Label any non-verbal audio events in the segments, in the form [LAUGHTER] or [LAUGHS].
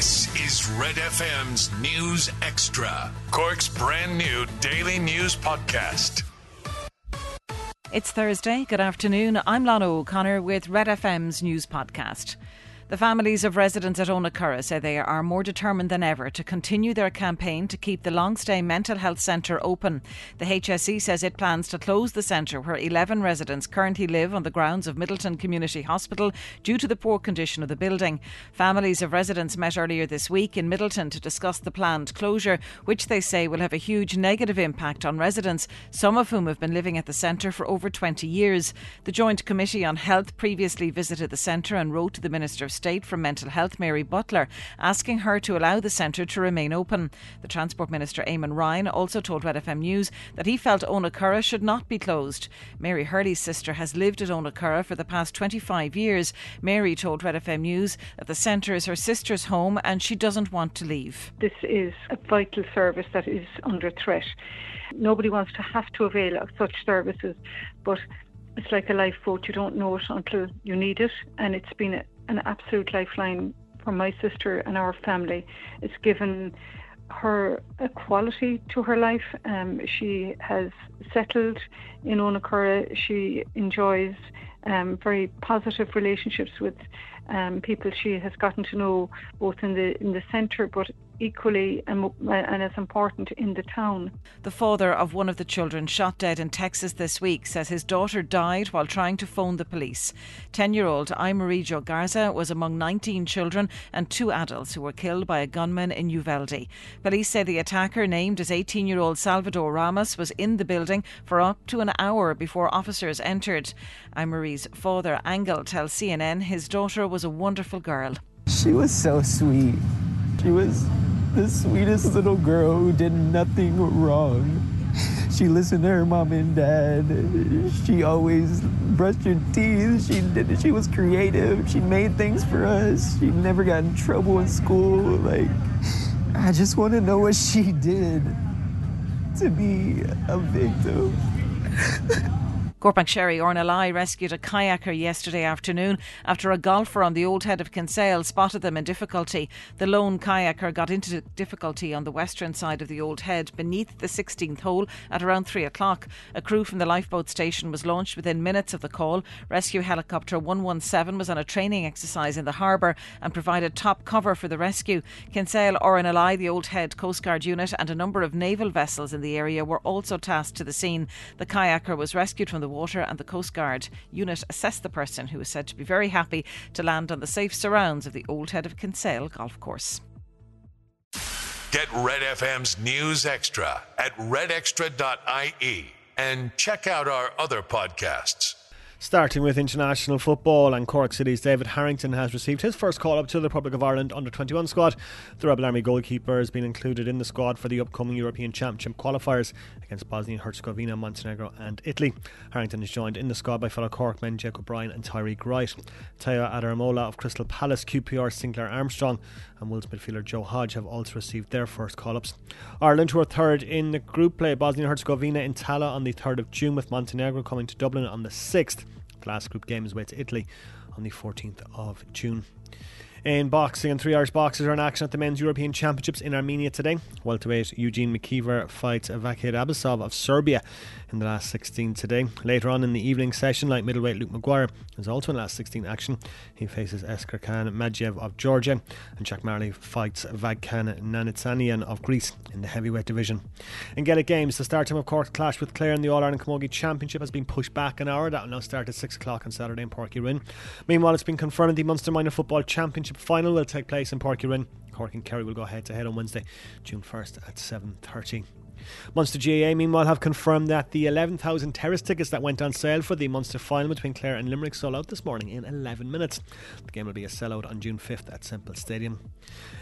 This is Red FM's News Extra, Cork's brand new daily news podcast. It's Thursday. Good afternoon. I'm Lana O'Connor with Red FM's news podcast. The families of residents at Owenacurra say they are more determined than ever to continue their campaign to keep the Longstay Mental Health Centre open. The HSE says it plans to close the centre where 11 residents currently live on the grounds of Midleton Community Hospital due to the poor condition of the building. Families of residents met earlier this week in Midleton to discuss the planned closure, which they say will have a huge negative impact on residents, some of whom have been living at the centre for over 20 years. The Joint Committee on Health previously visited the centre and wrote to the Minister of State for Mental Health, Mary Butler, asking her to allow the centre to remain open. The Transport Minister, Eamon Ryan, also told Red FM News that he felt Owenacurra should not be closed. Mary Hurley's sister has lived at Owenacurra for the past 25 years. Mary told Red FM News that the centre is her sister's home and she doesn't want to leave. This is a vital service that is under threat. Nobody wants to have to avail of such services, but it's like a lifeboat. You don't know it until you need it, and it's been a, an absolute lifeline for my sister and our family. It's given her a quality to her life. Um, she has settled in Owenacurra. She enjoys um, very positive relationships with um, people she has gotten to know both in the in the centre, but equally and, and as important in the town. The father of one of the children shot dead in Texas this week says his daughter died while trying to phone the police. 10 year old Amerie Jo Garza was among 19 children and two adults who were killed by a gunman in Uvalde. Police say the attacker, named as 18 year old Salvador Ramos, was in the building for up to an hour before officers entered. Amerie's father, Angel, tells CNN his daughter was a wonderful girl. She was so sweet. She was the sweetest little girl who did nothing wrong. She listened to her mom and dad. She always brushed her teeth. She did. She was creative. She made things for us. She never got in trouble in school. Like, I just want to know what she did to be a victim. [LAUGHS] Courtmacsherry RNLI rescued a kayaker yesterday afternoon after a golfer on the old head of Kinsale spotted them in difficulty. The lone kayaker got into difficulty on the western side of the old head beneath the 16th hole at around 3 o'clock. A crew from the lifeboat station was launched within minutes of the call. Rescue helicopter 117 was on a training exercise in the harbour and provided top cover for the rescue. Kinsale RNLI, the old head Coast Guard unit, and a number of naval vessels in the area were also tasked to the scene. The kayaker was rescued from the Water and the Coast Guard unit assessed the person who was said to be very happy to land on the safe surrounds of the Old Head of Kinsale golf course. Get Red FM's News Extra at redextra.ie and check out our other podcasts. Starting with international football, and Cork City's David Harrington has received his first call up to the Republic of Ireland under 21 squad. The Rebel Army goalkeeper has been included in the squad for the upcoming European Championship qualifiers against Bosnia and Herzegovina, Montenegro, and Italy. Harrington is joined in the squad by fellow Cork men Jacob Bryan and Tyreik Wright. Tayo Adaramola of Crystal Palace, QPR Sinclair Armstrong, and Wolves midfielder Joe Hodge have also received their first call ups. Ireland, who are third in the group, play Bosnia and Herzegovina in Tallaght on the 3rd of June, with Montenegro coming to Dublin on the 6th. The last group game is away to Italy on the 14th of June. In boxing, and three Irish boxers are in action at the Men's European Championships in Armenia today. Welterweight Eugene McKeever fights Vakhid Abbasov of Serbia in the last 16 today. Later on in the evening session, light middleweight Luke McGuire is also in the last 16 action. He faces Eskerkhan Madiev of Georgia, and Jack Marley fights Vagkan Nanitsanian of Greece in the heavyweight division. In Gaelic Games, the start time of Cork clash with Clare in the All Ireland Camogie Championship has been pushed back an hour. That will now start at 6 o'clock on Saturday in Uí Meanwhile, it's been confirmed the Munster Minor Football Championship final will take place in Uí Cork and Kerry will go head to head on Wednesday, June 1st at 7.30. Munster GAA, meanwhile, have confirmed that the 11,000 terrace tickets that went on sale for the Munster final between Clare and Limerick sold out this morning in 11 minutes. The game will be a sellout on June 5th at Semple Stadium.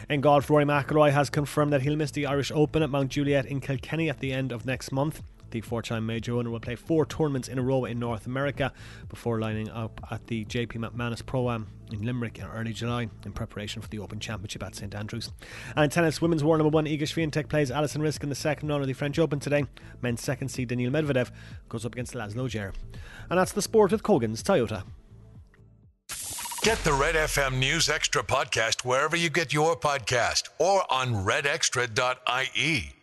In golf, Rory McIlroy has confirmed that he'll miss the Irish Open at Mount Juliet in Kilkenny at the end of next month. The four time major winner will play four tournaments in a row in North America before lining up at the JP McManus Pro Am in Limerick in early July in preparation for the Open Championship at St Andrews. And tennis, women's war number one Iga Swiatek plays Alison Riske in the second round of the French Open today. Men's second seed Daniil Medvedev goes up against Laslo Djere. And that's the sport with Cogan's Toyota. Get the Red FM News Extra podcast wherever you get your podcast or on redextra.ie.